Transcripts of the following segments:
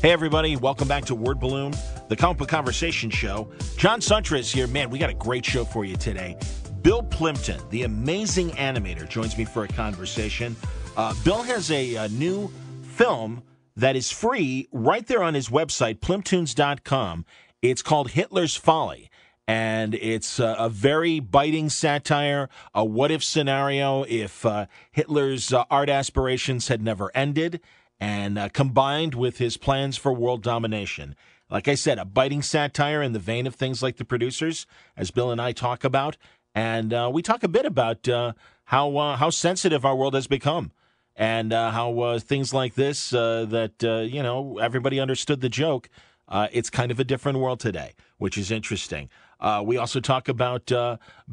Hey, everybody, welcome back to Word Balloon, the comic book conversation show. John Siuntres here. Man, we got a great show for you today. Bill Plympton, the amazing animator, joins me for a conversation. Uh, Bill has a, a, new film that is free right there on his website, plymptoons.com. It's called Hitler's Folly. And it's a, a very biting satire, a what if scenario if uh, Hitler's uh, art aspirations had never ended and uh, combined with his plans for world domination. Like I said, a biting satire in the vein of things like the producers, as Bill and I talk about, and uh, we talk a bit about uh, how uh, how sensitive our world has become, and uh, how uh, things like this that you know everybody understood the joke. it's kind of a different world today, which is interesting. we also talk about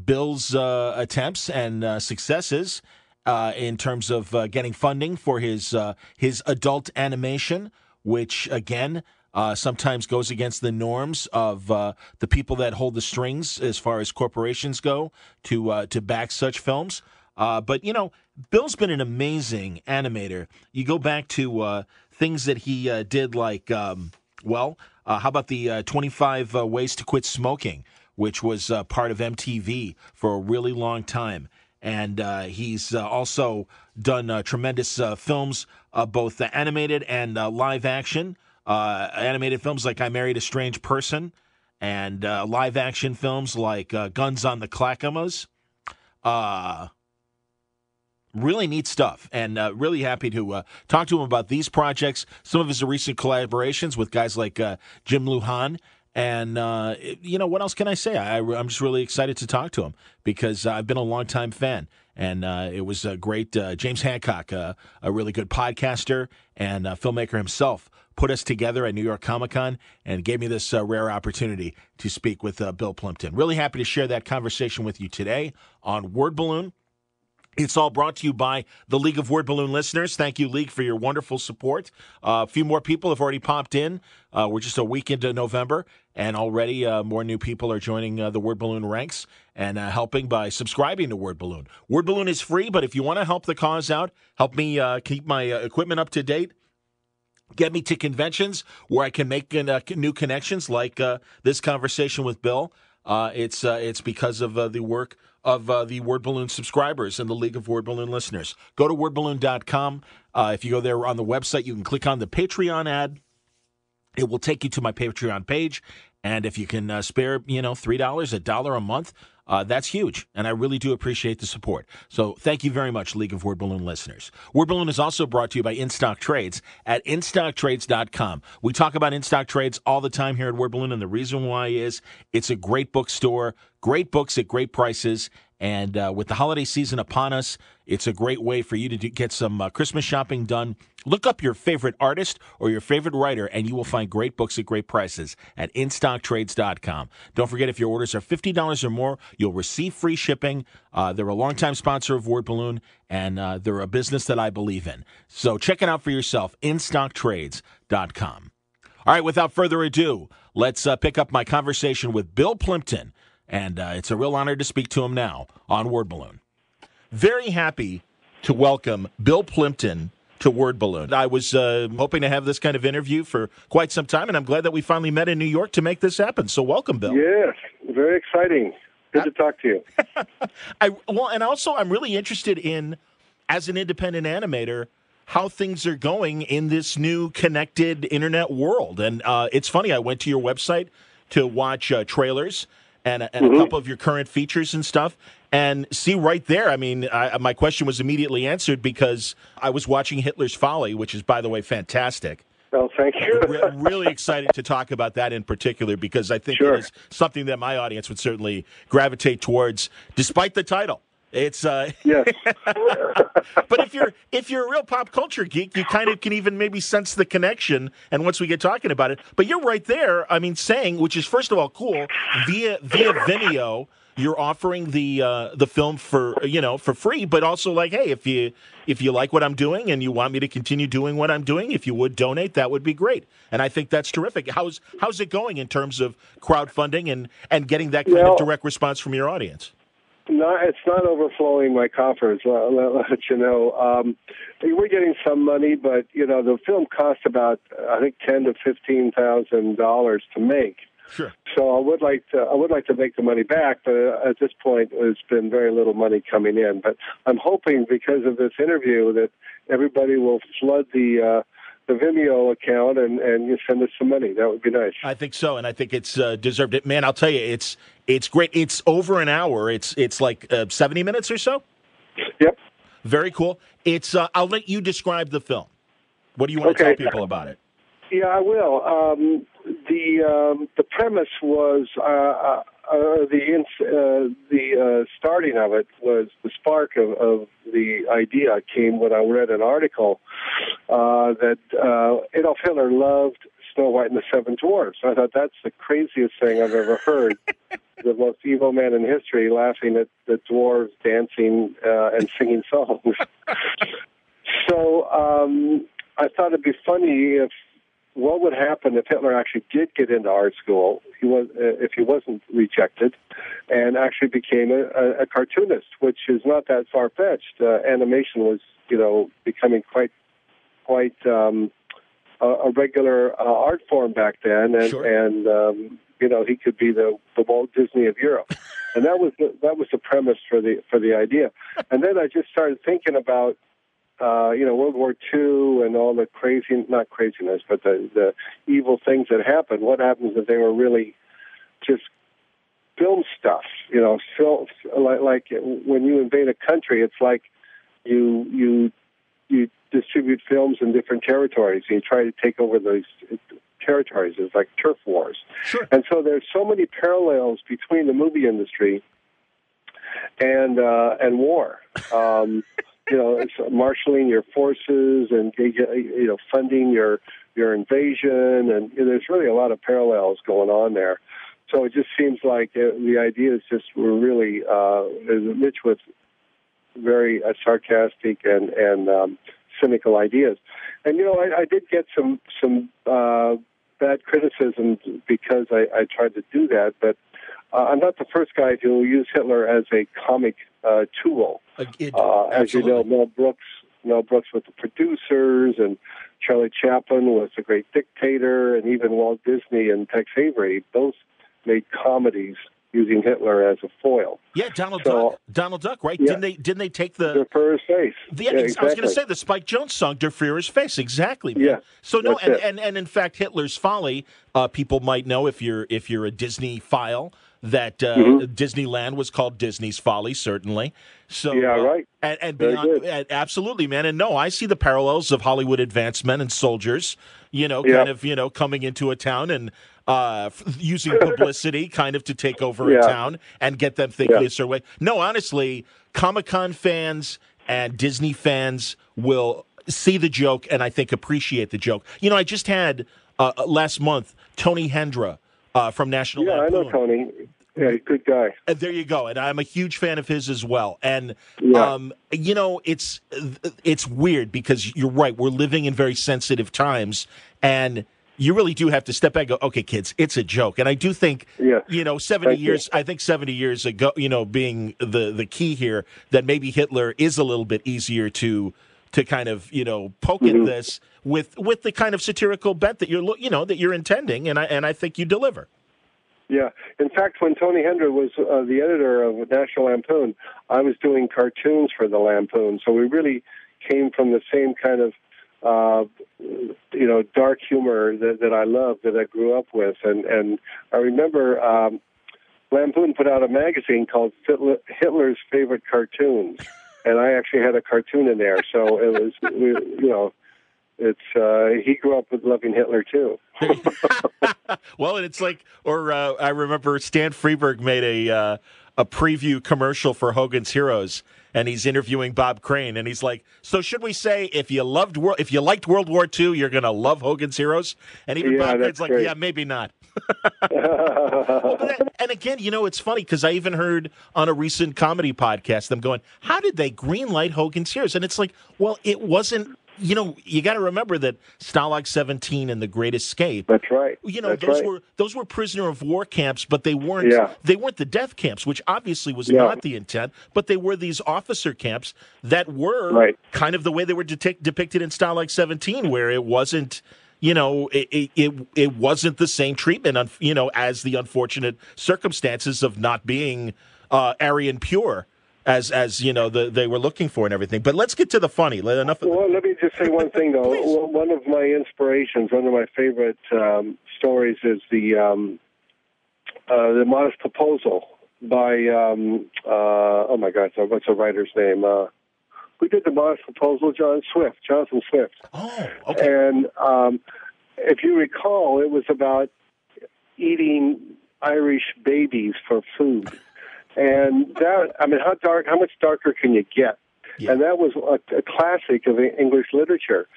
Bill's attempts and successes uh, in terms of uh, getting funding for his uh, his adult animation, which again uh, sometimes goes against the norms of uh, the people that hold the strings as far as corporations go to uh, to back such films. but you know, Bill's been an amazing animator. You go back to things that he did, like um, well, how about the Twenty Five Ways to Quit Smoking, which was part of MTV for a really long time and uh, he's uh, also done uh, tremendous uh, films, uh, both animated and live action. animated films like I Married a Strange Person, and live action films like Guns on the Clackamas. really neat stuff, and really happy to talk to him about these projects. Some of his recent collaborations with guys like Jim Lujan and uh, you know what else can I say? I, am just really excited to talk to him because I've been a longtime fan, and uh, it was a great uh, James Hancock, uh, a really good podcaster and filmmaker himself, put us together at New York Comic Con and gave me this uh, rare opportunity to speak with uh, Bill Plympton. Really happy to share that conversation with you today on Word Balloon. It's all brought to you by the League of Word Balloon listeners. Thank you, League, for your wonderful support. Uh, a few more people have already popped in. Uh, we're just a week into November, and already uh, more new people are joining uh, the Word Balloon ranks and uh, helping by subscribing to Word Balloon. Word Balloon is free, but if you want to help the cause out, help me uh, keep my equipment up to date, get me to conventions where I can make new connections like this conversation with Bill. it's it's because of the work of uh, the Word Balloon subscribers and the League of Word Balloon listeners. Go to wordballoon.com. Uh, if you go there on the website, you can click on the Patreon ad. It will take you to my Patreon page. And if you can uh, spare, you know, $3, a dollar a month, uh, that's huge, and I really do appreciate the support. So thank you very much, League of Word Balloon listeners. Word Balloon is also brought to you by InStock Trades at InStockTrades.com. We talk about InStock Trades all the time here at Word Balloon, and the reason why is it's a great bookstore, great books at great prices, and uh, with the holiday season upon us, it's a great way for you to do, get some uh, Christmas shopping done. Look up your favorite artist or your favorite writer, and you will find great books at great prices at InStockTrades.com. Don't forget, if your orders are $50 or more, you'll receive free shipping. Uh, they're a longtime sponsor of Word Balloon, and uh, they're a business that I believe in. So check it out for yourself, InStockTrades.com. All right, without further ado, let's uh, pick up my conversation with Bill Plympton, and uh, it's a real honor to speak to him now on Word Balloon. Very happy to welcome Bill Plympton to Word Balloon. I was uh, hoping to have this kind of interview for quite some time, and I'm glad that we finally met in New York to make this happen. So, welcome, Bill. Yes, very exciting. Good to talk to you. I well, and also I'm really interested in, as an independent animator, how things are going in this new connected internet world. And uh, it's funny, I went to your website to watch uh, trailers and, a, and mm-hmm. a couple of your current features and stuff. And see right there, I mean, I, my question was immediately answered because I was watching Hitler's Folly, which is, by the way, fantastic. Well, thank you. Re- really excited to talk about that in particular because I think sure. it is something that my audience would certainly gravitate towards, despite the title. It's uh yes. but if you're if you're a real pop culture geek, you kind of can even maybe sense the connection. And once we get talking about it, but you're right there. I mean, saying which is first of all cool via via Vimeo. You're offering the uh, the film for you know for free, but also like, hey, if you if you like what I'm doing and you want me to continue doing what I'm doing, if you would donate, that would be great. And I think that's terrific. How's how's it going in terms of crowdfunding and and getting that kind well, of direct response from your audience? not it's not overflowing my coffers. I'll, I'll let you know. Um, we're getting some money, but you know the film cost about I think ten to fifteen thousand dollars to make. Sure. So I would like to I would like to make the money back, but at this point, there's been very little money coming in. But I'm hoping because of this interview that everybody will flood the. Uh, the Vimeo account and and you send us some money. That would be nice. I think so, and I think it's uh, deserved. It, man. I'll tell you, it's it's great. It's over an hour. It's it's like uh, seventy minutes or so. Yep. Very cool. It's. Uh, I'll let you describe the film. What do you want Okay. to tell people about it? Yeah, I will. Um, the um, the premise was uh, uh, uh, the ins- uh, the uh, starting of it was the spark of, of the idea came when I read an article uh, that uh, Adolf Hitler loved Snow White and the Seven Dwarfs. I thought that's the craziest thing I've ever heard. the most evil man in history laughing at the dwarves dancing uh, and singing songs. so um, I thought it'd be funny if what would happen if Hitler actually did get into art school? He was uh, if he wasn't rejected, and actually became a, a, a cartoonist, which is not that far fetched. Uh, animation was, you know, becoming quite quite um, a, a regular uh, art form back then, and Sure. and um, you know he could be the the Walt Disney of Europe, and that was the, that was the premise for the for the idea. And then I just started thinking about uh, you know, World War II and all the crazy, not craziness, but the, the evil things that happened. What happens if they were really just film stuff? You know, film, like, like when you invade a country, it's like you, you, you distribute films in different territories and you try to take over those territories. It's like turf wars. Sure. And so there's so many parallels between the movie industry and uh, and war. Um, you know, it's marshaling your forces and you know funding your your invasion, and you know, there's really a lot of parallels going on there. So it just seems like uh, the ideas just were really uh, rich with very uh, sarcastic and and um, cynical ideas. And you know, I, I did get some some uh, bad criticism because I, I tried to do that, but uh, I'm not the first guy to use Hitler as a comic uh, tool. Uh, it- Uh, as you know. Mel Brooks, Mel Brooks with the producers, and Charlie Chaplin was the great dictator, and even Walt Disney and Tex Avery both made comedies using Hitler as a foil yeah, Donald so- Duck. Donald Duck, right? Yeah. Didn't they? Didn't they take the? for his face. The, yeah, I was going to say the Spike Jones song "Der Führer's Face." Exactly. man. Yeah, So no, and, and and in fact, Hitler's Folly. Uh, people might know if you're if you're a Disney file that uh, Mm-hmm. Disneyland was called Disney's Folly, certainly. So Yeah, uh, right. And, and beyond, and absolutely, man. And no, I see the parallels of Hollywood advancement and soldiers. You know, Yeah. kind of you know coming into a town and uh, using publicity, kind of to take over a town and get them thinking Yeah. a certain way. No, honestly, Comic Con fans and Disney fans will see the joke and I think appreciate the joke. You know, I just had uh, last month Tony Hendra uh, from National Yeah, I know Tony. Yeah, good guy. And there you go. And I'm a huge fan of his as well. And Yeah. um, you know, it's it's weird because you're right. We're living in very sensitive times, and you really do have to step back. and go, okay, kids, it's a joke. And I do think, Yeah. you know, 70 Thank you. years. I think 70 years ago, you know, being the the key here, that maybe Hitler is a little bit easier to to kind of you know poke Mm-hmm. at this with with the kind of satirical bent that you're you know that you're intending, and I and I think you deliver. Yeah. In fact, when Tony Hendra was uh, the editor of National Lampoon, I was doing cartoons for the Lampoon. So we really came from the same kind of, uh, you know, dark humor that, that I love, that I grew up with. And, and I remember um, Lampoon put out a magazine called Hitler's Favorite Cartoons. And I actually had a cartoon in there. So it was, we, you know, it's uh, he grew up with loving Hitler too. well, and it's like, or uh, I remember Stan Freberg made a uh, a preview commercial for Hogan's Heroes, and he's interviewing Bob Crane, and he's like, "So should we say if you loved if you liked World War II, you're gonna love Hogan's Heroes?" And even Yeah, Bob Crane's like, great. "Yeah, maybe not." Well, that- and again, you know, it's funny because I even heard on a recent comedy podcast them going, "How did they greenlight Hogan's Heroes?" And it's like, well, it wasn't you know, you got to remember that Stalag 17 and The Great Escape. That's right. You know, That's those right. were those were prisoner of war camps, but they weren't Yeah. they weren't the death camps, which obviously was Yeah. not the intent. But they were these officer camps that were Right. kind of the way they were depict, depicted in Stalag 17, where it wasn't. You know, it, it it wasn't the same treatment, you know, as the unfortunate circumstances of not being uh, Aryan pure, as as you know the, they were looking for and everything. But let's get to the funny. Let- Enough. Of Well, let me just say one thing, though. One of my inspirations, one of my favorite um, stories is the um, uh, the Modest Proposal by um, uh, oh my God, what's the writer's name? Uh, who did the Modest Proposal? John Swift, Jonathan Swift. oh, okay. And um, if you recall, it was about eating Irish babies for food. And that, I mean, how dark, how much darker can you get? Yeah. And that was a, a classic of English literature.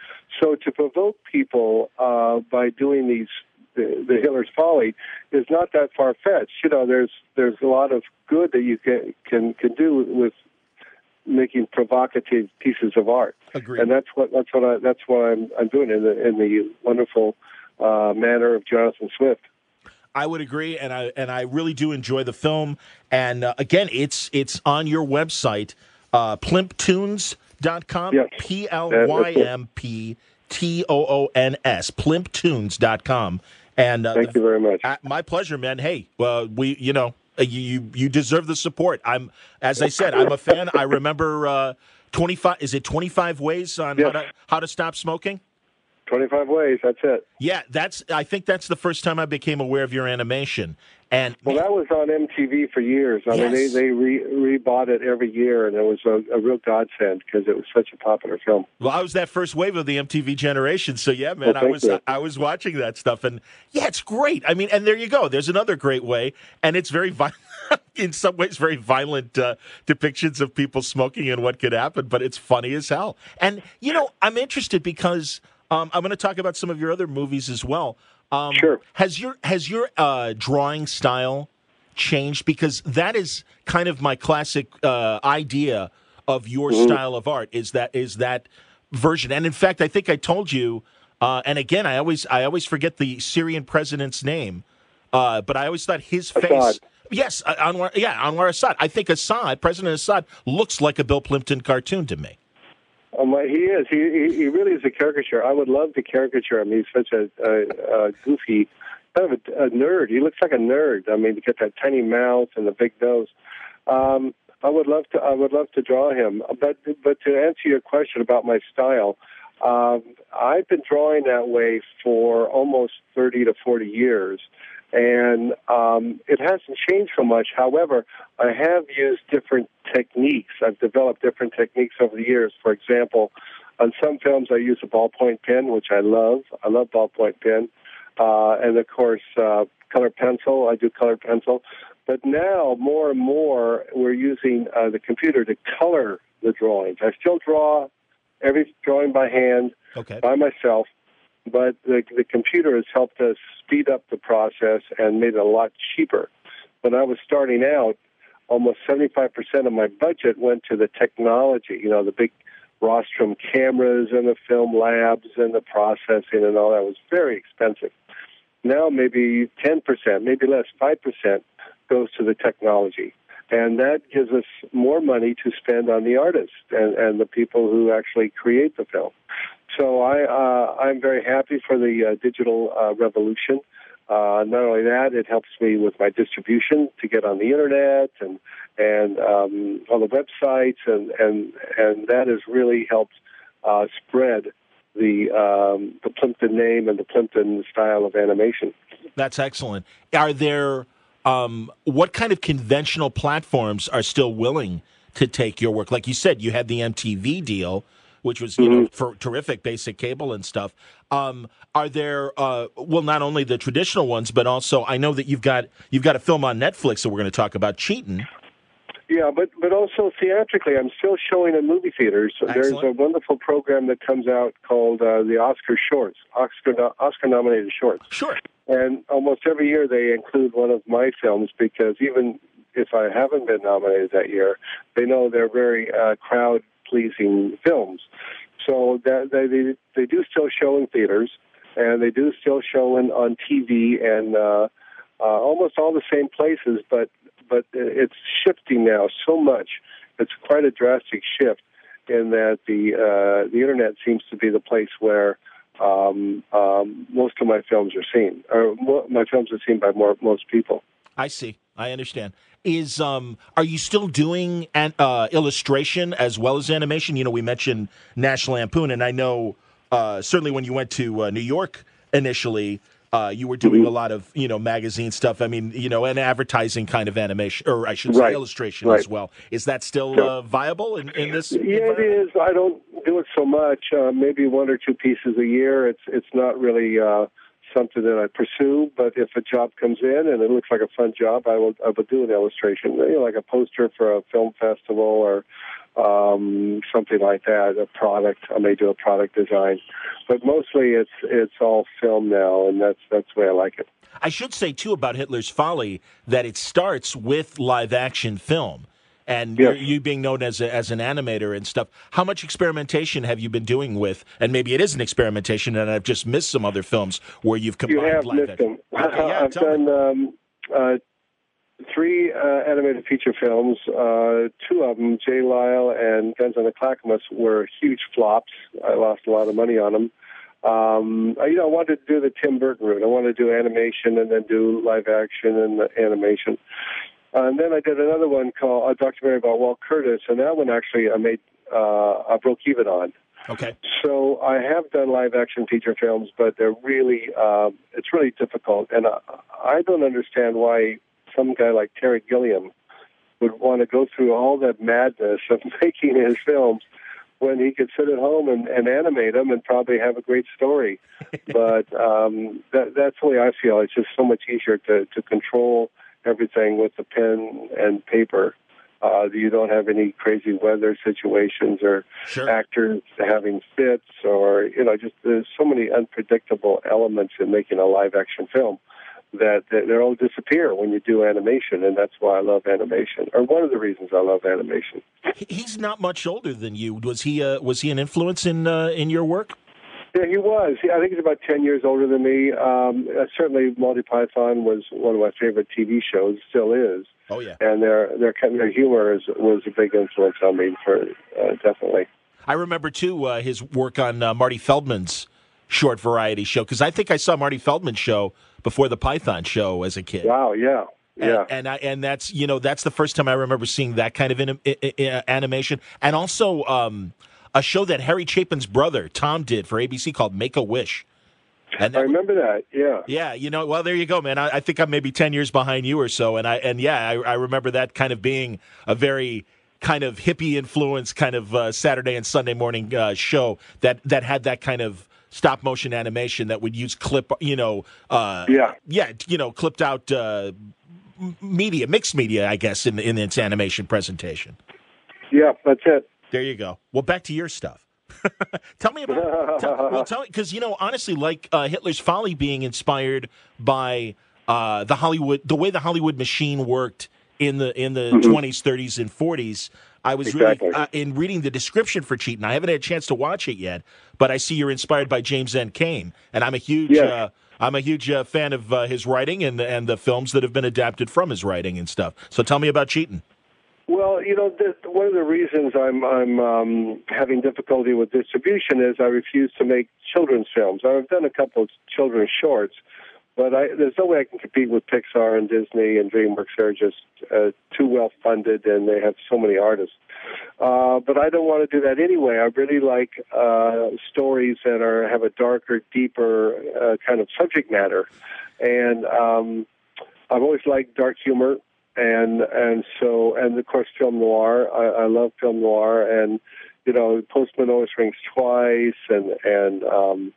So to provoke people uh, by doing these, the, the Hitler's Folly, is not that far fetched. You know, there's there's a lot of good that you can can can do with making provocative pieces of art Agreed. and that's what that's what I that's what I'm I'm doing in the in the wonderful uh, manner of Jonathan Swift. I would agree, and I and I really do enjoy the film. And uh, again, it's it's on your website, uh, plymptoons.com. Yes. P L Y M P T O O N S. Plymptoons.com. And uh, Thank you very much. my pleasure, man. Hey, well, we, you know, you, you you deserve the support. I'm, as I said, I'm a fan. I remember uh, 25. Is it 25 ways on how to how to stop smoking? Twenty five ways. That's it. Yeah, that's. I think that's the first time I became aware of your animation. And Well, that was on MTV for years. I mean, they they re, rebought it every year, and it was a, a real godsend because it was such a popular film. Well, I was that first wave of the MTV generation, so yeah, man, Well, I was you. I was watching that stuff, and yeah, it's great. I mean, and there you go. There's another great way, and it's very violent. In some ways, very violent uh, depictions of people smoking and what could happen, but it's funny as hell. And you know, I'm interested because um, I'm going to talk about some of your other movies as well. Um, Sure. Has your has your uh, drawing style changed? Because that is kind of my classic uh, idea of your Mm-hmm. style of art. Is that is that version? And in fact, I think I told you. Uh, and again, I always I always forget the Syrian president's name, uh, but I always thought his face. Yes, uh, Anwar. Yeah, Anwar Assad. I think Assad, President Assad, looks like a Bill Plympton cartoon to me. My, he is. He, he he really is a caricature. I would love to caricature him. He's such a, a, a goofy, kind of a, a nerd. He looks like a nerd. I mean, he got that tiny mouth and the big nose. Um, I would love to. I would love to draw him. But but to answer your question about my style, um, I've been drawing that way for almost thirty to forty years, and um, it hasn't changed so much. However, I have used different techniques. I've developed different techniques over the years. For example, on some films, I use a ballpoint pen, which I love. I love ballpoint pen, uh, and of course, uh, color pencil. I do color pencil. But now, more and more, we're using uh, the computer to color the drawings. I still draw every drawing by hand Okay. by myself, but the, the computer has helped us speed up the process and made it a lot cheaper. When I was starting out, almost 75% of my budget went to the technology, you know, the big rostrum cameras and the film labs and the processing and all that was very expensive. Now maybe 10%, maybe less, 5% goes to the technology. And that gives us more money to spend on the artists and, and the people who actually create the film. So I, uh, I'm very happy for the uh, digital uh, revolution. Uh, not only that, it helps me with my distribution to get on the internet and and um, on the websites, and and and that has really helped uh, spread the um, the Plympton name and the Plympton style of animation. That's excellent. Are there um, what kind of conventional platforms are still willing to take your work? Like you said, you had the MTV deal, which was you know for terrific basic cable and stuff. Um, are there uh, well not only the traditional ones, but also I know that you've got you've got a film on Netflix that we're going to talk about, Cheating. Yeah, but but also theatrically, I'm still showing in movie theaters. So There's a wonderful program that comes out called uh, the Oscar Shorts, Oscar Oscar nominated shorts. Sure. And almost every year they include one of my films because even if I haven't been nominated that year, they know they're very uh, crowd pleasing films. so that they, they do still show in theaters, and they do still show in on TV and uh, uh, almost all the same places, but but it's shifting now so much. It's quite a drastic shift in that the uh, the internet seems to be the place where um, um, most of my films are seen, or my films are seen by more most people. I see. I understand. Is um, are you still doing an, uh, illustration as well as animation? You know, we mentioned National Lampoon, and I know uh, certainly when you went to uh, New York initially, uh, you were doing mm-hmm. a lot of you know magazine stuff. I mean, you know, and advertising kind of animation, or I should say, right. illustration right. as well. Is that still uh, viable in, in this? Yeah, it is. I don't do it so much. Uh, maybe one or two pieces a year. It's it's not really uh, something that I pursue. But if a job comes in and it looks like a fun job, I will I will do an illustration, you know, like a poster for a film festival or um, something like that. A product. I may do a product design, but mostly it's it's all film now, and that's that's the way I like it. I should say too about Hitler's Folly that it starts with live action film. And yes. you being known as a, as an animator and stuff, how much experimentation have you been doing with? And maybe it is an experimentation, and I've just missed some other films where you've combined you have live missed them. Okay, yeah, I've done um, uh, three uh, animated feature films. Uh, two of them, J. Lyle and Guns on the Clackamas, were huge flops. I lost a lot of money on them. Um, I, you know, I wanted to do the Tim Burton route. I wanted to do animation and then do live action and the animation. Uh, and then I did another one called a documentary about Walt Curtis, and that one actually I made uh, I broke even on. Okay. So I have done live action feature films, but they're really um, it's really difficult, and I, I don't understand why some guy like Terry Gilliam would want to go through all that madness of making his films when he could sit at home and, and animate them and probably have a great story. but um, that, that's the way I feel. It's just so much easier to, to control everything with the pen and paper. Uh, you don't have any crazy weather situations or sure. actors having fits or, you know, just there's so many unpredictable elements in making a live action film that, that they all disappear when you do animation, and that's why I love animation, or one of the reasons I love animation. He's not much older than you. Was he? Uh, was he an influence in uh, in your work? Yeah, he was. I think he's about ten years older than me. Um, uh, certainly, Monty Python was one of my favorite TV shows. Still is. Oh yeah. And their their their humor is, was a big influence on me for uh, definitely. I remember too uh, his work on uh, Marty Feldman's short variety show because I think I saw Marty Feldman's show before the Python show as a kid. Wow. Yeah. Yeah. And, and I and that's you know that's the first time I remember seeing that kind of in, in, in, animation, and also um, a show that Harry Chapin's brother Tom did for ABC called Make a Wish. And I remember that. Yeah. Yeah. You know. Well, there you go, man. I, I think I'm maybe ten years behind you or so, and I and yeah, I, I remember that kind of being a very kind of hippie influence kind of uh, Saturday and Sunday morning uh, show that that had that kind of stop motion animation that would use clip, you know, uh, yeah, yeah, you know, clipped out uh, media, mixed media, I guess, in in its animation presentation. Yeah, that's it. There you go. Well, back to your stuff. tell me about. tell, well, tell me because you know, honestly, like uh, Hitler's Folly being inspired by uh, the Hollywood, the way the Hollywood machine worked in the in the Mm-hmm. 20s, 30s, and 40s. I was Exactly. really uh, in reading the description for Cheatin'. I haven't had a chance to watch it yet, but I see you're inspired by James M. Cain, and I'm a huge. Yes. Uh, I'm a huge uh, fan of uh, his writing and and the films that have been adapted from his writing and stuff. So tell me about Cheatin'. Well, you know, the, one of the reasons I'm I'm um, having difficulty with distribution is I refuse to make children's films. I've done a couple of children's shorts, but I, there's no way I can compete with Pixar and Disney and DreamWorks. They're just uh, too well funded and they have so many artists. Uh, but I don't want to do that anyway. I really like uh, stories that are have a darker, deeper uh, kind of subject matter, and um, I've always liked dark humor and and so and of course film noir. I, I love film noir, and you know Postman always rings twice, and and um,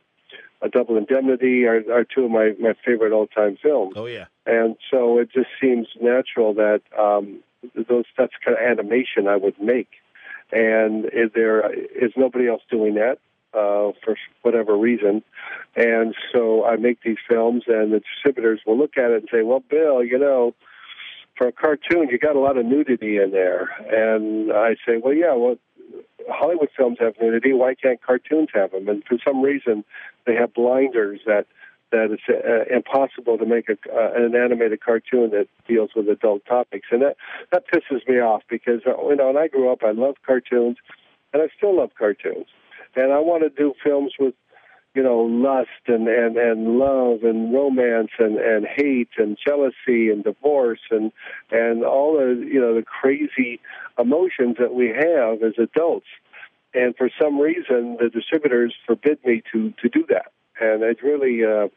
a Double Indemnity are, are two of my my favorite all time films. Oh yeah. And so it just seems natural that um, those that's kind of animation I would make, and is there is nobody else doing that uh, for whatever reason, and so I make these films, and the distributors will look at it and say, "Well, Bill, you know." For a cartoon, you got a lot of nudity in there, and I say, well, yeah, well, Hollywood films have nudity. Why can't cartoons have them? And for some reason, they have blinders that that it's uh, impossible to make a, uh, an animated cartoon that deals with adult topics, and that that pisses me off because uh, you know when I grew up, I loved cartoons, and I still love cartoons, and I want to do films with you know lust and and and love and romance and and hate and jealousy and divorce and and all the you know the crazy emotions that we have as adults and for some reason the distributors forbid me to to do that and it really uh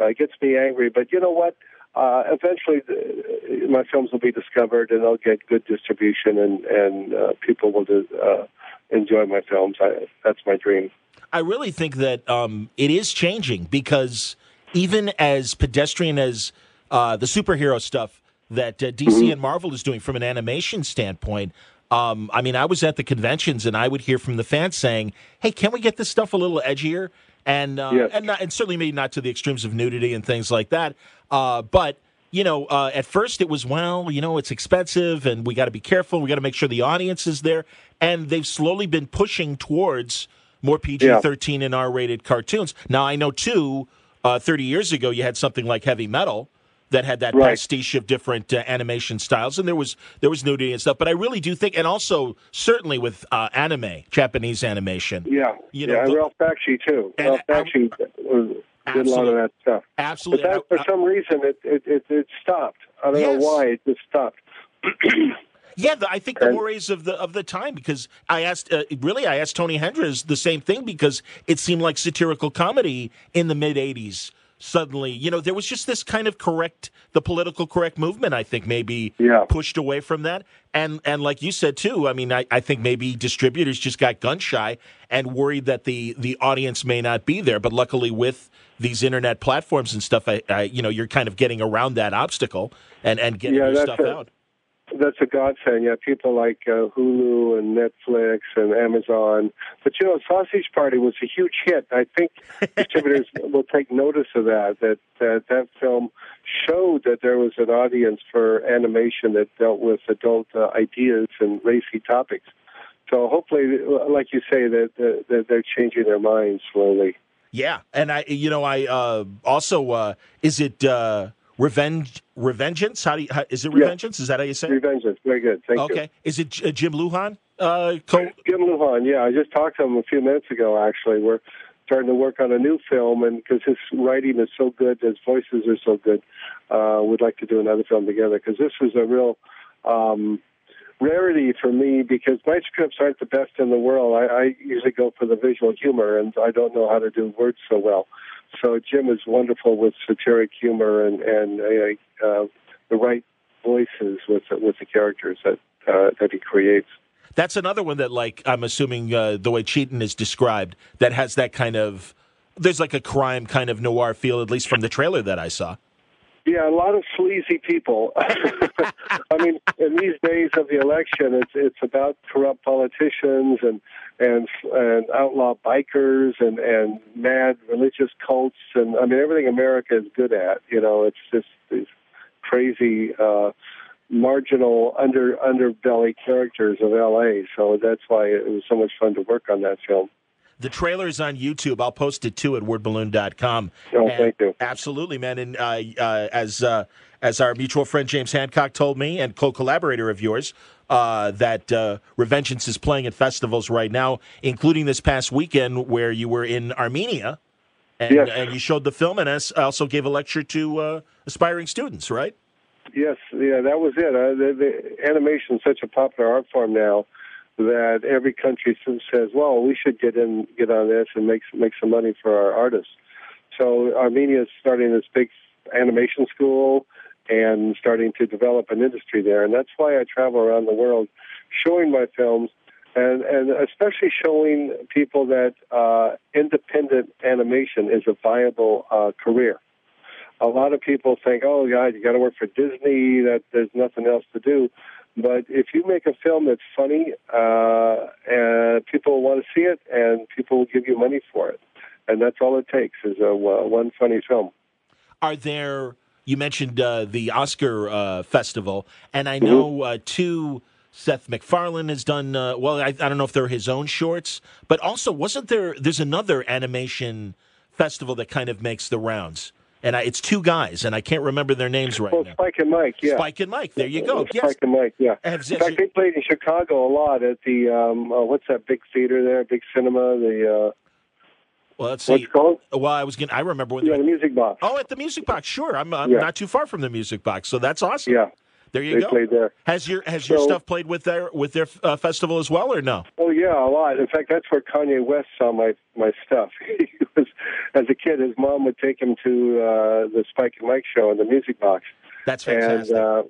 uh, gets me angry. But you know what? Uh, eventually, the, my films will be discovered, and they'll get good distribution, and and uh, people will do, uh, enjoy my films. I, that's my dream. I really think that um, it is changing because even as pedestrian as uh, the superhero stuff that uh, DC mm-hmm. and Marvel is doing from an animation standpoint. Um, I mean, I was at the conventions and I would hear from the fans saying, "Hey, can we get this stuff a little edgier?" and uh, yes. and not, and certainly maybe not to the extremes of nudity and things like that. Uh, but you know, uh, at first it was well, you know, it's expensive, and we got to be careful. We got to make sure the audience is there, and they've slowly been pushing towards more PG thirteen yeah. and R rated cartoons. Now I know too. Uh, Thirty years ago, you had something like Heavy Metal, that had that right. pastiche of different uh, animation styles, and there was there was nudity and stuff. But I really do think, and also certainly with uh, anime, Japanese animation. Yeah, you know, yeah, the, Ralph Bakshi too. Ralph Bakshi did a lot of that stuff. Absolutely, but that, for some reason it, it it, it stopped. I don't yes. know why it just stopped. Yeah, the, I think the mores of the of the time because I asked uh, really I asked Tony Hendras the same thing because it seemed like satirical comedy in the mid '80s suddenly, you know, there was just this kind of correct, the political correct movement. I think maybe yeah. pushed away from that, and and like you said too, I mean, I, I think maybe distributors just got gun shy and worried that the the audience may not be there. But luckily, with these internet platforms and stuff, I, I you know, you're kind of getting around that obstacle and and getting yeah, your stuff a, out that's a godsend. Yeah, people like uh, Hulu and Netflix and Amazon. But you know, Sausage Party was a huge hit. I think distributors will take notice of that. That that that film showed that there was an audience for animation that dealt with adult uh, ideas and racy topics. So hopefully, like you say, that, that they're changing their minds slowly. Yeah, and I, you know, I uh, also uh, is it. Uh, Revenge, Revengeance. How do you? How, is it Revengeance? Is that how you say? it? Revengeance. Very good. Thank okay. you. Okay. Is it uh, Jim Lujan? Uh, co- Jim Lujan. Yeah, I just talked to him a few minutes ago. Actually, we're starting to work on a new film, and because his writing is so good, his voices are so good, uh, we'd like to do another film together. Because this was a real um, rarity for me because my scripts aren't the best in the world. I, I usually go for the visual humor, and I don't know how to do words so well. So Jim is wonderful with satiric humor and and uh, uh, the right voices with with the characters that uh, that he creates. That's another one that, like, I'm assuming uh, the way Cheatin is described, that has that kind of. There's like a crime kind of noir feel, at least from the trailer that I saw. Yeah, a lot of sleazy people. I mean, in these days of the election, it's it's about corrupt politicians and and and outlaw bikers and and mad religious cults and I mean everything America is good at. You know, it's just these crazy uh, marginal under underbelly characters of L.A. So that's why it was so much fun to work on that film. The trailer is on YouTube. I'll post it too at wordballoon.com. Oh, and thank you. Absolutely, man. And uh, uh, as uh, as our mutual friend James Hancock told me, and co-collaborator of yours, uh, that uh, Revengeance is playing at festivals right now, including this past weekend where you were in Armenia, and, yes. and you showed the film, and also gave a lecture to uh, aspiring students, right? Yes, yeah, that was it. the, the animation is such a popular art form now that every country says, "Well, we should get in, get on this, and make make some money for our artists." So Armenia is starting this big animation school and starting to develop an industry there, and that's why I travel around the world showing my films, and and especially showing people that uh, independent animation is a viable uh, career. A lot of people think, "Oh, God, you got to work for Disney. That there's nothing else to do." But if you make a film that's funny, uh, and people want to see it, and people will give you money for it, and that's all it takes is a uh, one funny film. Are there? You mentioned uh, the Oscar uh, festival, and I know mm-hmm. Uh, two Seth MacFarlane has done uh, well. I, I don't know if they're his own shorts, but also wasn't there? There's another animation festival that kind of makes the rounds, and I, it's two guys, and I can't remember their names right Well, now. Spike and Mike, yeah. Spike and Mike. There you go. Spike Yes. and Mike, yeah. In fact, they played in Chicago a lot at the um, uh, what's that big theater there, big cinema, the uh, Well, let's what's see. it called? Well, I was gonna. I remember when. Yeah, the Music Box. oh, at the Music Box. Sure, I'm, I'm Yeah. not too far from the Music Box, so that's awesome. Yeah, There you they go. played there. Has your has your stuff played with their with their uh, festival as well, or no? Oh yeah, a lot. In fact, that's where Kanye West saw my my stuff. he was as a kid, his mom would take him to uh, the Spike and Mike show in the Music Box, That's and fantastic. uh,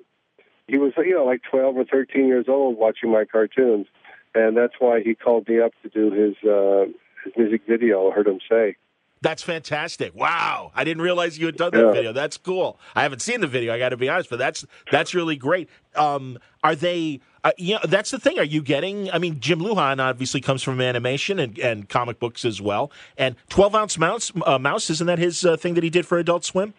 he was you know like twelve or thirteen years old watching my cartoons, and that's why he called me up to do his uh, his music video. I heard him say. That's fantastic. Wow. I didn't realize you had done that Yeah. video. That's cool. I haven't seen the video, I got to be honest, but that's that's really great. Um are they uh, you know, that's the thing. Are you getting I mean Jim Lujan obviously comes from animation and, and comic books as well. And 12 ounce mouse uh, mouse isn't that his uh, thing that he did for Adult Swim?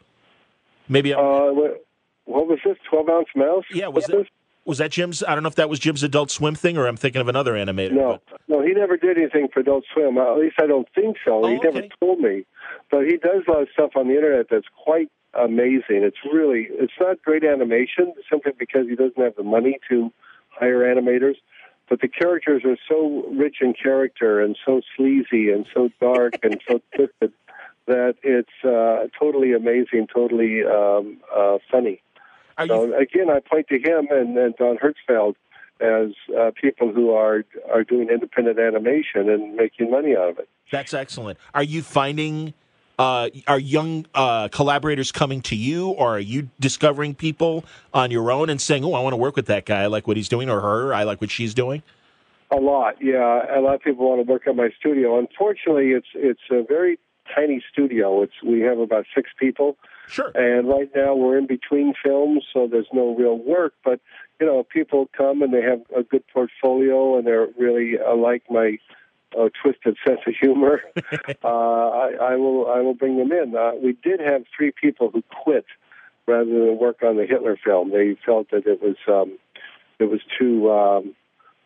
Maybe I'm- Uh, what, what was this? Twelve ounce mouse? Yeah, was that- this? Was that Jim's I don't know if that was Jim's Adult Swim thing or I'm thinking of another animator. No, no, he never did anything for Adult Swim. At least I don't think so. Oh, he never told me. But he does a lot of stuff on the internet that's quite amazing. It's really, it's not great animation simply because he doesn't have the money to hire animators. But the characters are so rich in character and so sleazy and so dark and so twisted that it's uh, totally amazing, totally um, uh, funny. So again, I point to him and, and Don Hertzfeldt as uh, people who are are doing independent animation and making money out of it. That's excellent. Are you finding uh, are young uh, collaborators coming to you, or are you discovering people on your own and saying, "Oh, I want to work with that guy. I like what he's doing," or her, "I like what she's doing"? A lot, yeah. A lot of people want to work at my studio. Unfortunately, it's it's a very tiny studio. It's we have about six people, Sure. and right now we're in between films, so there's no real work. But you know, people come and they have a good portfolio, and they're really uh, like my uh, twisted sense of humor. uh, I, I will I will bring them in. Uh, we did have three people who quit rather than work on the Hitler film. They felt that it was um, it was too um,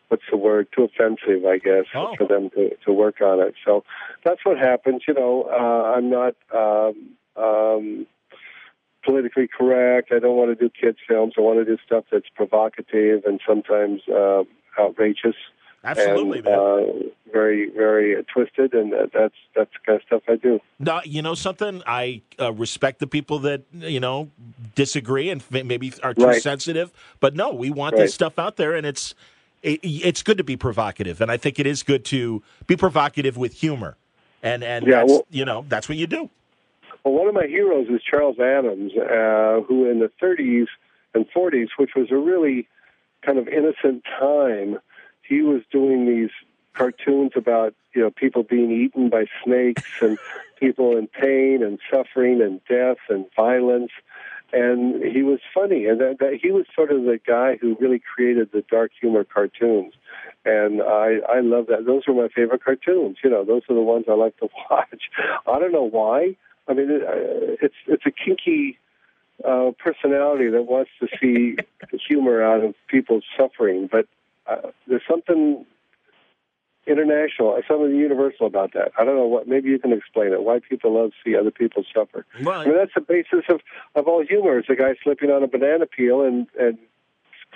what's the word too offensive, I guess, Oh. for them to, to work on it. So that's what happens. You know, uh, I'm not. Um, um, politically correct. I don't want to do kids films. I want to do stuff that's provocative and sometimes uh, outrageous Absolutely, and uh, very, very twisted. And that's that's the kind of stuff I do. No, you know something. I uh, respect the people that you know disagree and f- maybe are too Right. sensitive. But no, we want Right. this stuff out there, and it's it, it's good to be provocative, and I think it is good to be provocative with humor. And and Yeah, that's, well- you know that's what you do. Well, one of my heroes is Charles Addams, uh, who in the 30s and 40s, which was a really kind of innocent time, he was doing these cartoons about you know people being eaten by snakes and people in pain and suffering and death and violence. And he was funny, and that, that he was sort of the guy who really created the dark humor cartoons. And I, I love that. Those are my favorite cartoons. You know, those are the ones I like to watch. I don't know why. I mean, uh, it's it's a kinky uh, personality that wants to see humor out of people's suffering, but uh, there's something international, something universal about that. I don't know what. Maybe you can explain it. Why people love to see other people suffer. Well, I mean, that's the basis of of all humor. It's a guy slipping on a banana peel and and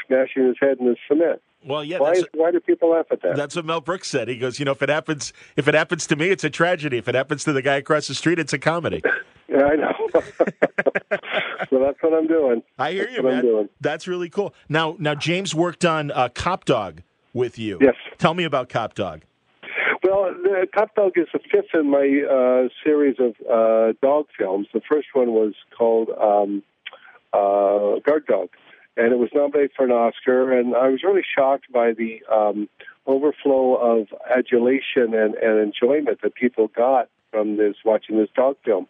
smashing his head in the cement. Well, yeah. Why why do people laugh at that? That's what Mel Brooks said. He goes, you know, if it happens, if it happens to me, it's a tragedy. If it happens to the guy across the street, it's a comedy. Yeah, I know. so that's what I'm doing. I hear That's you, man. doing. That's really cool. Now, now James worked on uh, Cop Dog with you. Yes. Tell me about Cop Dog. Well, the Cop Dog is the fifth in my uh, series of uh, dog films. The first one was called um, uh, Guard Dog, and it was nominated for an Oscar. And I was really shocked by the um, overflow of adulation and, and enjoyment that people got from this watching this dog film.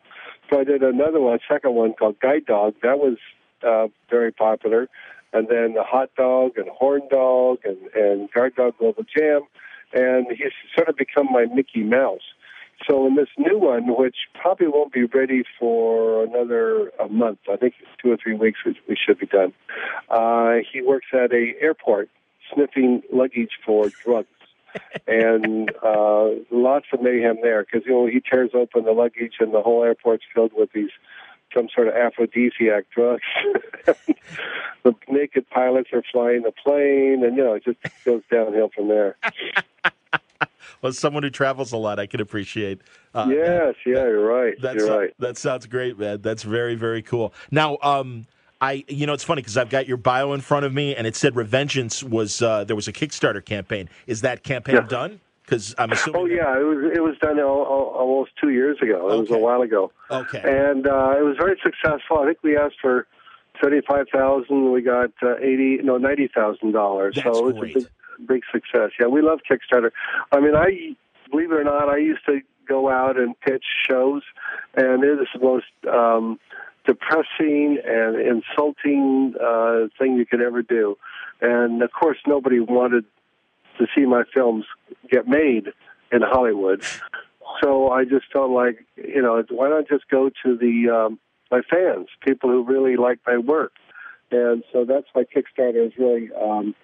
So I did another one, second one called Guide Dog. That was uh, very popular. And then the Hot Dog and Horn Dog and, and Guard Dog Global Jam and he's sort of become my Mickey Mouse. So in this new one, which probably won't be ready for another a month, I think two or three weeks we, we should be done. Uh, he works at a airport, sniffing luggage for drugs. and uh, lots of mayhem there because you know he tears open the luggage and the whole airport's filled with these some sort of aphrodisiac drugs. the naked pilots are flying the plane, and you know it just goes downhill from there. well, someone who travels a lot, I can appreciate. Uh, yes, yeah, you're right. That's, you're right. That sounds great, man. That's very, very cool. Now, um, I, you know, it's funny because I've got your bio in front of me, and it said Revengeance was uh, there was a Kickstarter campaign. Is that campaign yeah. done? Because I'm assuming. Oh yeah, it was it was done almost two years ago. It okay. was a while ago. Okay. And uh, it was very successful. I think we asked for seventy five thousand. We got uh, eighty no ninety thousand dollars. So it's great. a big, big success. Yeah, we love Kickstarter. I mean, I believe it or not, I used to go out and pitch shows, and it is the most um, depressing and insulting uh, thing you could ever do. And of course, nobody wanted to see my films get made in Hollywood. So I just felt like, you know, why not just go to the um, my fans, people who really like my work. And so that's why Kickstarter has really um,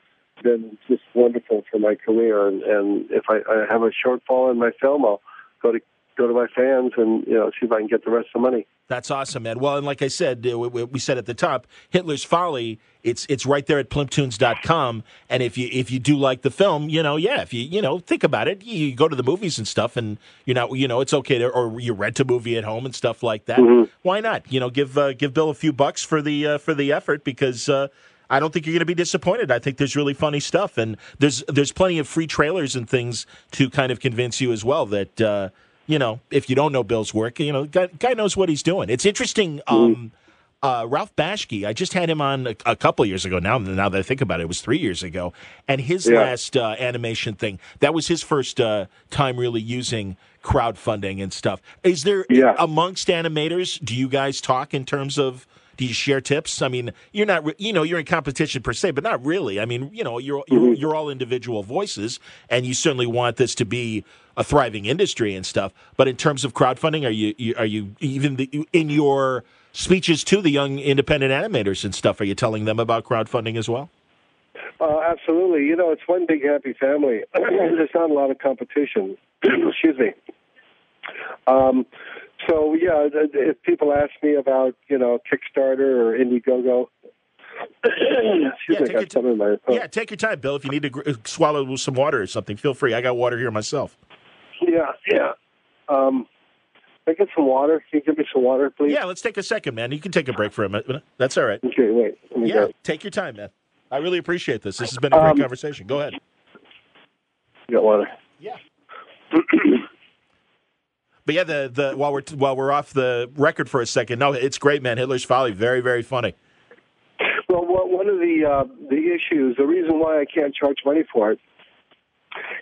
been just wonderful for my career. And, and if I, I have a shortfall in my film, I'll go to go to my fans and you know see if I can get the rest of the money. That's awesome, man. Well, and like I said, uh, we said at the top, Hitler's Folly. It's it's right there at plymptoons.com. And if you if you do like the film, you know, yeah, if you you know think about it, you go to the movies and stuff, and you're not you know it's okay to or you rent a movie at home and stuff like that. Mm-hmm. Why not? You know, give uh, give Bill a few bucks for the uh, for the effort because. Uh, I don't think you're going to be disappointed. I think there's really funny stuff, and there's there's plenty of free trailers and things to kind of convince you as well that uh, you know, if you don't know Bill's work, you know, guy, guy knows what he's doing. It's interesting. Mm-hmm. Um, uh, Ralph Bakshi, I just had him on a, a, couple years ago. Now, now that I think about it, it was three years ago. And his yeah. last uh, animation thing, that was his first uh, time really using crowdfunding and stuff. Is there yeah. amongst animators? Do you guys talk in terms of? Do you share tips? I mean, you're not, you know, you're in competition per se, but not really. I mean, you know, you're you're, mm-hmm. you're all individual voices, and you certainly want this to be a thriving industry and stuff. But in terms of crowdfunding, are you, are you even the, in your speeches to the young independent animators and stuff? Are you telling them about crowdfunding as well? Uh, absolutely. You know, it's one big happy family. There's not a lot of competition. Excuse me. Um, so yeah, if people ask me about you know Kickstarter or Indiegogo, yeah, take your t- yeah, take your time, Bill. If you need to gr- swallow some water or something, feel free. I got water here myself. Yeah, yeah. Um, I get some water. Can you give me some water, please? Yeah, let's take a second, man. You can take a break for a minute. That's all right. Okay, wait. yeah, go. take your time, man. I really appreciate this. This has been a great um, conversation. Go ahead. You got water? Yeah. but yeah, the the while we're while we're off the record for a second, no, it's great, man. Hitler's Folly, very very funny. Well, one of the uh, the issues, the reason why I can't charge money for it,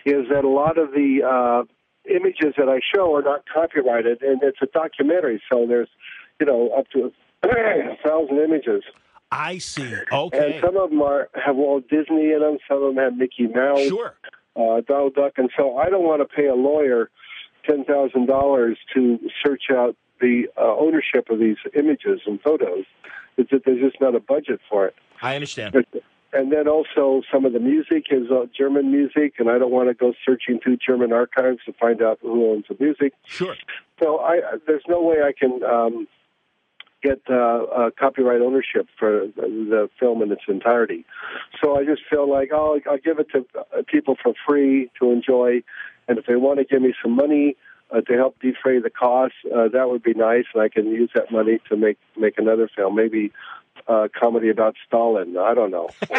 is that a lot of the uh, images that I show are not copyrighted, and it's a documentary, so there's, you know, up to a thousand images. I see. Okay. And some of them are have Walt Disney in them. Some of them have Mickey Mouse. Sure. Uh, Donald Duck, and so I don't want to pay a lawyer ten thousand dollars to search out the uh, ownership of these images and photos. It's that there's just not a budget for it. I understand. But, and then also some of the music is uh, German music, and I don't want to go searching through German archives to find out who owns the music. Sure. So I, there's no way I can um, get uh, uh, copyright ownership for the film in its entirety. So I just feel like oh, I'll give it to uh, people for free to enjoy, and if they want to give me some money. Uh, to help defray the costs, uh, that would be nice, and I can use that money to make make another film, maybe uh, comedy about Stalin. I don't know.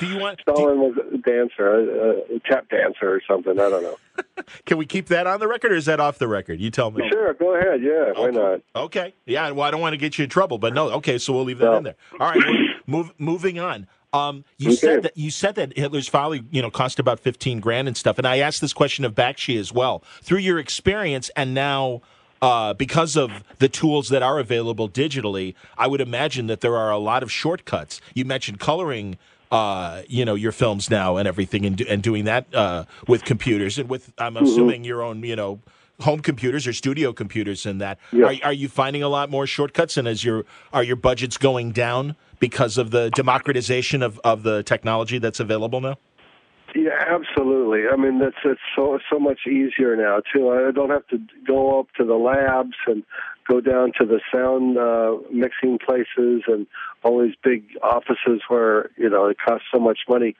do you want Stalin you, was a dancer, a, a tap dancer or something? I don't know. Can we keep that on the record, or is that off the record? You tell me. Sure, go ahead. Yeah, why not? Okay. Yeah. Well, I don't want to get you in trouble, but no. Okay, so we'll leave that no. in there. All right. move, moving on. Um, you okay. said that you said that Hitler's Folly, you know, cost about fifteen grand and stuff. And I asked this question of Bakshi as well. Through your experience, and now uh, because of the tools that are available digitally, I would imagine that there are a lot of shortcuts. You mentioned coloring. Uh, you know your films now and everything, and, and doing that uh, with computers and with I'm mm-hmm. assuming your own you know home computers or studio computers and that. Yes. Are, are you finding a lot more shortcuts? And as your are your budgets going down because of the democratization of, of the technology that's available now? Yeah, absolutely. I mean, that's it's so so much easier now too. I don't have to go up to the labs and go down to the sound uh, mixing places and all these big offices where you know it costs so much money.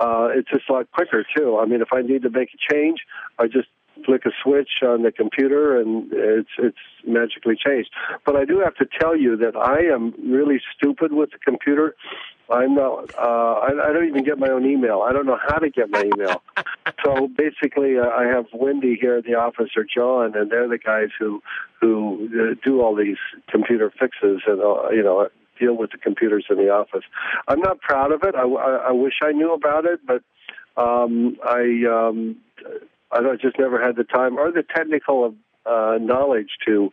Uh, it's just a lot quicker too. I mean, if I need to make a change, I just flick a switch on the computer and it's it's magically changed. But I do have to tell you that I am really stupid with the computer. I'm not. Uh, I, I don't even get my own email. I don't know how to get my email. so basically, uh, I have Wendy here at the office or John, and they're the guys who who uh, do all these computer fixes and uh, you know deal with the computers in the office. I'm not proud of it. I, I, I wish I knew about it, but um, I um, I just never had the time or the technical uh, knowledge to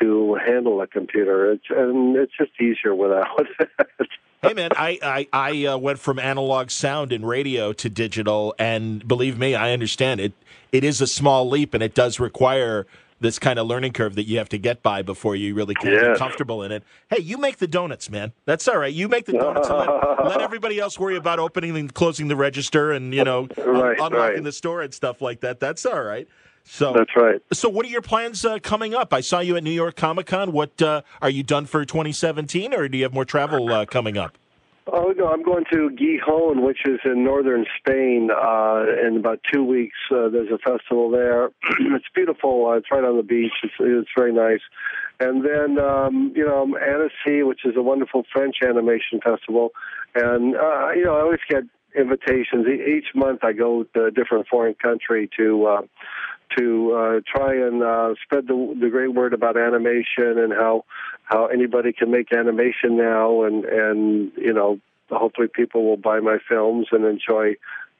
to handle a computer. It's and it's just easier without it. Hey man, I I, I uh, went from analog sound and radio to digital, and believe me, I understand it. It is a small leap, and it does require this kind of learning curve that you have to get by before you really can get comfortable in it. Hey, you make the donuts, man. That's all right. You make the donuts. and let, let everybody else worry about opening and closing the register, and you know, un- unlocking right. the store and stuff like that. That's all right. So That's right. so, what are your plans uh, coming up? I saw you at New York Comic Con. What uh, are you done for 2017, or do you have more travel uh, coming up? Oh no, I'm going to Gijón, which is in northern Spain, uh, in about two weeks. Uh, there's a festival there. it's beautiful. Uh, it's right on the beach. It's, it's very nice. And then um, you know Annecy, which is a wonderful French animation festival. And uh, you know I always get invitations each month. I go to a different foreign country to. Uh, to uh, try and uh, spread the, the great word about animation and how how anybody can make animation now, and and you know hopefully people will buy my films and enjoy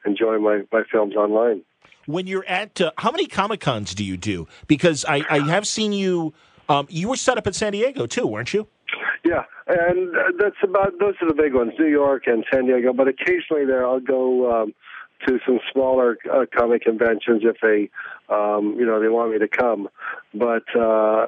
enjoy my my films online. When you're at, uh, how many Comic Cons do you do? Because I, I have seen you. Um, you were set up at San Diego too, weren't you? Yeah, and uh, that's about those are the big ones, New York and San Diego. But occasionally there, I'll go um, to some smaller uh, comic conventions if they, um, you know, they want me to come. But uh,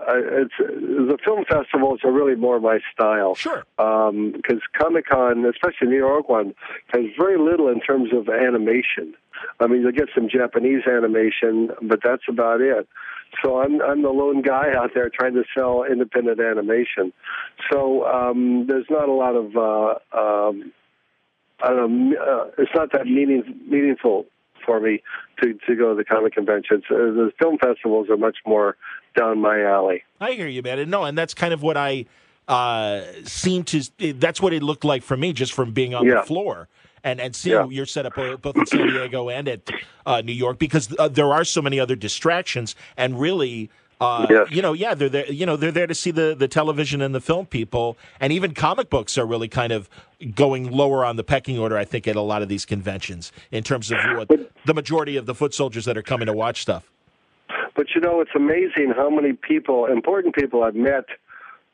I- it's the film festivals are really more my style. Sure. because Comic Con, especially New York one, has very little in terms of animation. I mean, you'll get some Japanese animation, but that's about it. So I'm I'm the lone guy out there trying to sell independent animation. So um, there's not a lot of uh, um, I don't know. Uh, it's not that meaning, meaningful for me to to go to the comic conventions. Uh, the film festivals are much more down my alley. I hear you, man. And no, and that's kind of what I uh, seem to. That's what it looked like for me, just from being on Yeah. the floor and and seeing Yeah. your setup both in San Diego and at uh, New York, because uh, there are so many other distractions, and really. Uh, Yes. You know, yeah, they're there. You know, they're there to see the, the television and the film people, and even comic books are really kind of going lower on the pecking order. I think at a lot of these conventions in terms of what the majority of the foot soldiers that are coming to watch stuff. But you know, it's amazing how many people, important people, I've met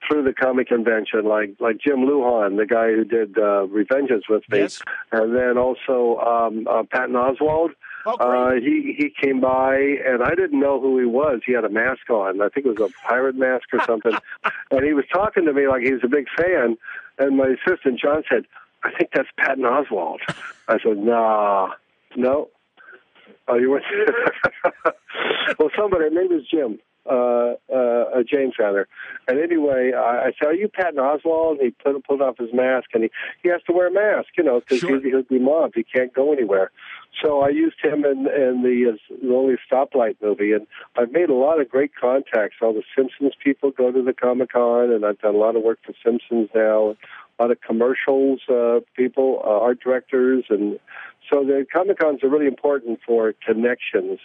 through the comic convention, like like Jim Lujan, the guy who did uh, Revengeance with me, Yes. and then also um, uh, Patton Oswalt. Oh. Uh, he he came by, and I didn't know who he was. He had a mask on. I think it was a pirate mask or something. and he was talking to me like he was a big fan. And my assistant John said, "I think that's Patton Oswalt." I said, "Nah, no." Oh, you went. well, somebody. Maybe it was Jim. Uh, uh, James rather. And anyway, I, I said, "Are you Patton Oswalt?" And he put pulled off his mask, and he he has to wear a mask, you know, because Sure. he, he'll be mobbed. He can't go anywhere. So I used him in, in the uh, Lonely Stoplight movie, and I've made a lot of great contacts. All the Simpsons people go to the Comic Con, and I've done a lot of work for Simpsons now. A lot of commercials uh, people, uh, art directors, and so the Comic Cons are really important for connections.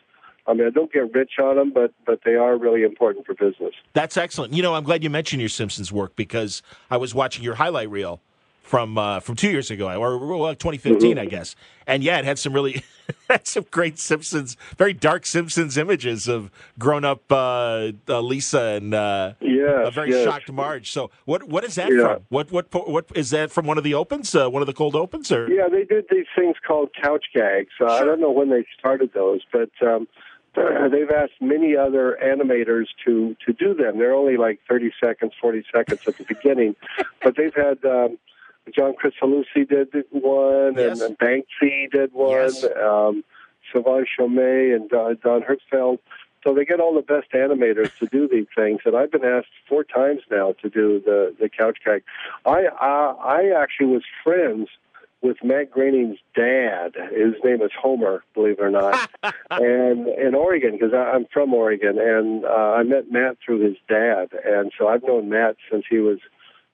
I mean, I don't get rich on them, but but they are really important for business. That's excellent. You know, I'm glad you mentioned your Simpsons work because I was watching your highlight reel from uh, from two years ago, or well, 2015, I guess. And yeah, it had some really had some great Simpsons, very dark Simpsons images of grown up uh, uh, Lisa and uh, Yes, a very yes. shocked Marge. So what what is that Yeah. from? What what what is that from? One of the opens, uh, one of the cold opens, or Yeah, they did these things called couch gags. Uh, I don't know when they started those, but um, they've asked many other animators to to do them. They're only like 30 seconds, 40 seconds at the beginning, but they've had um, John Kricfalusi did one, Yes. and, and Banksy did one, Yes. um, Sylvain Chomet and Don, Don Hertzfeldt. So they get all the best animators to do these things, and I've been asked four times now to do the the couch gag. I uh, I actually was friends with Matt Groening's dad. His name is Homer, believe it or not, and in Oregon because I'm from Oregon, and uh, I met Matt through his dad, and so I've known Matt since he was,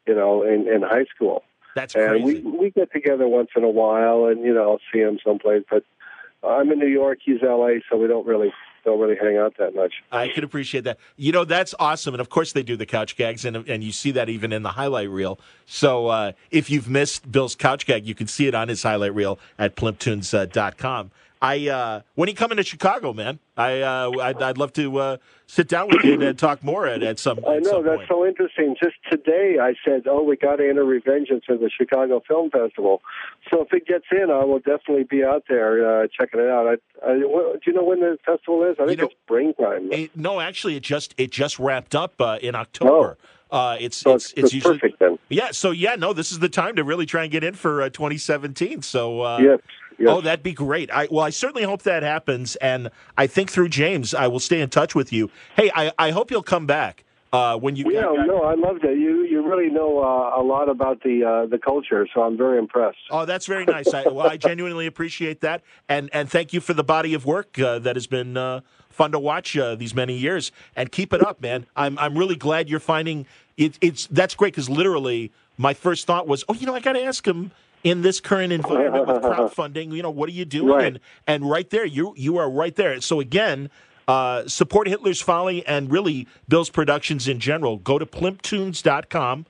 you know, in, in high school. That's And we we get together once in a while, and you know, I'll see him someplace. But I'm in New York, he's L.A., so we don't really don't really hang out that much. I can appreciate that. You know, that's awesome. And of course, they do the couch gags, and, and you see that even in the highlight reel. So uh, if you've missed Bill's couch gag, you can see it on his highlight reel at plymptoons.com. I uh, when are you coming to Chicago, man? I uh, I'd, I'd love to uh, sit down with you and, uh, talk more at, at some. I know some that's point. so interesting. Just today, I said, "Oh, we got to enter Revengeance at the Chicago Film Festival." So if it gets in, I will definitely be out there uh, checking it out. I, I, do you know when the festival is? I think know- it's springtime. It- no, actually, it just it just wrapped up uh, in October. Uh, it's so it's it's, it's it's usually perfect then. yeah. So yeah, no, this is the time to really try and get in for uh, 2017. So uh, yes. Yes. Oh, that'd be great. I well, I certainly hope that happens, and I think through James, I will stay in touch with you. Hey, I, I hope you'll come back uh, when you. yeah, no, I loved it. You you really know uh, a lot about the uh, the culture, so I'm very impressed. Oh, that's very nice. I, well, I genuinely appreciate that, and and thank you for the body of work uh, that has been uh, fun to watch uh, these many years. And keep it up, man. I'm I'm really glad you're finding it. It's that's great because literally my first thought was, oh, you know, I got to ask him in this current environment with crowdfunding. You know, what are you doing? Right. And and right there, you you are right there. So again. Uh, support Hitler's Folly and really Bill's Productions in general. Go to plymptoons.com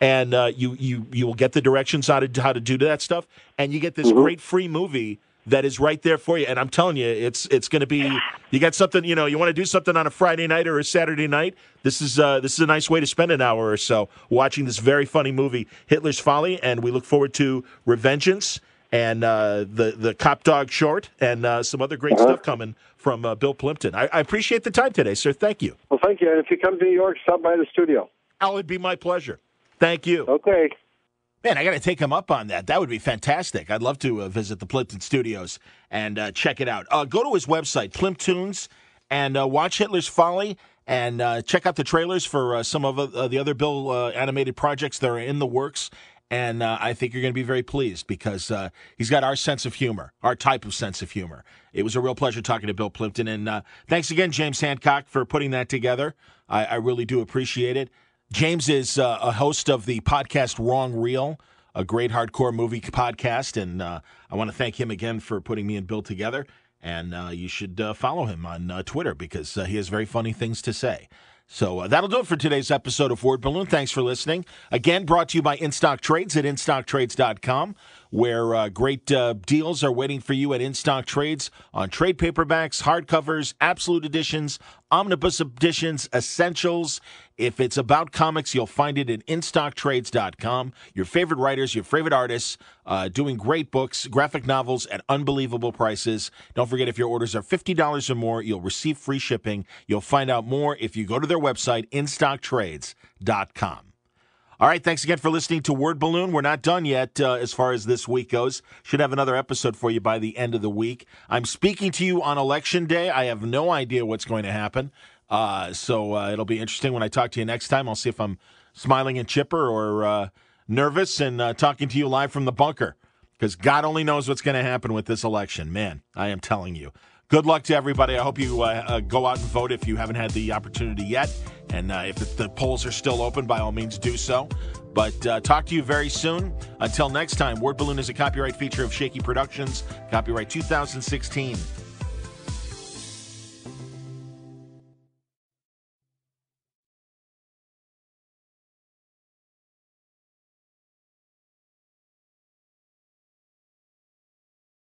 and uh, you you you will get the directions how to how to do that stuff, and you get this great free movie that is right there for you. And I'm telling you, it's it's going to be you got something you know you want to do something on a Friday night or a Saturday night. This is uh, this is a nice way to spend an hour or so watching this very funny movie, Hitler's Folly, and we look forward to Revengeance and uh, the the Cop Dog short and uh, some other great stuff coming from uh, Bill Plympton. I, I appreciate the time today, sir. Thank you. Well, thank you. And if you come to New York, stop by the studio. Oh, it'd be my pleasure. Thank you. Okay. Man, I got to take him up on that. That would be fantastic. I'd love to uh, visit the Plympton Studios and uh, check it out. Uh, go to his website, Plymptoons, and uh, watch Hitler's Folly and uh, check out the trailers for uh, some of the other Bill animated projects that are in the works. And I think you're going to be very pleased because he's got our sense of humor, our type of sense of humor. It was a real pleasure talking to Bill Plympton. And thanks again, James Hancock, for putting that together. I, I really do appreciate it. James is uh, a host of the podcast Wrong Reel, a great hardcore movie podcast, and uh, I want to thank him again for putting me and Bill together. And uh, you should uh, follow him on uh, Twitter because uh, he has very funny things to say. So uh, that'll do it for today's episode of Word Balloon. Thanks for listening. Again, brought to you by InStock Trades at InStockTrades.com, where uh, great uh, deals are waiting for you at InStock Trades on trade paperbacks, hardcovers, absolute editions, omnibus editions, essentials. If it's about comics, you'll find it at InStockTrades.com. Your favorite writers, your favorite artists, uh, doing great books, graphic novels at unbelievable prices. Don't forget, if your orders are $50 or more, you'll receive free shipping. You'll find out more if you go to their website, InStockTrades.com. All right, thanks again for listening to Word Balloon. We're not done yet uh, as far as this week goes. Should have another episode for you by the end of the week. I'm speaking to you on election day. I have no idea what's going to happen. Uh, so uh, it'll be interesting when I talk to you next time. I'll see if I'm smiling and chipper or uh, nervous and uh, talking to you live from the bunker because God only knows what's going to happen with this election. Man, I am telling you. Good luck to everybody. I hope you uh, uh, go out and vote if you haven't had the opportunity yet. And uh, if the, the polls are still open, by all means do so. But uh, talk to you very soon. Until next time, Word Balloon is a copyright feature of Shaky Productions, copyright 2016.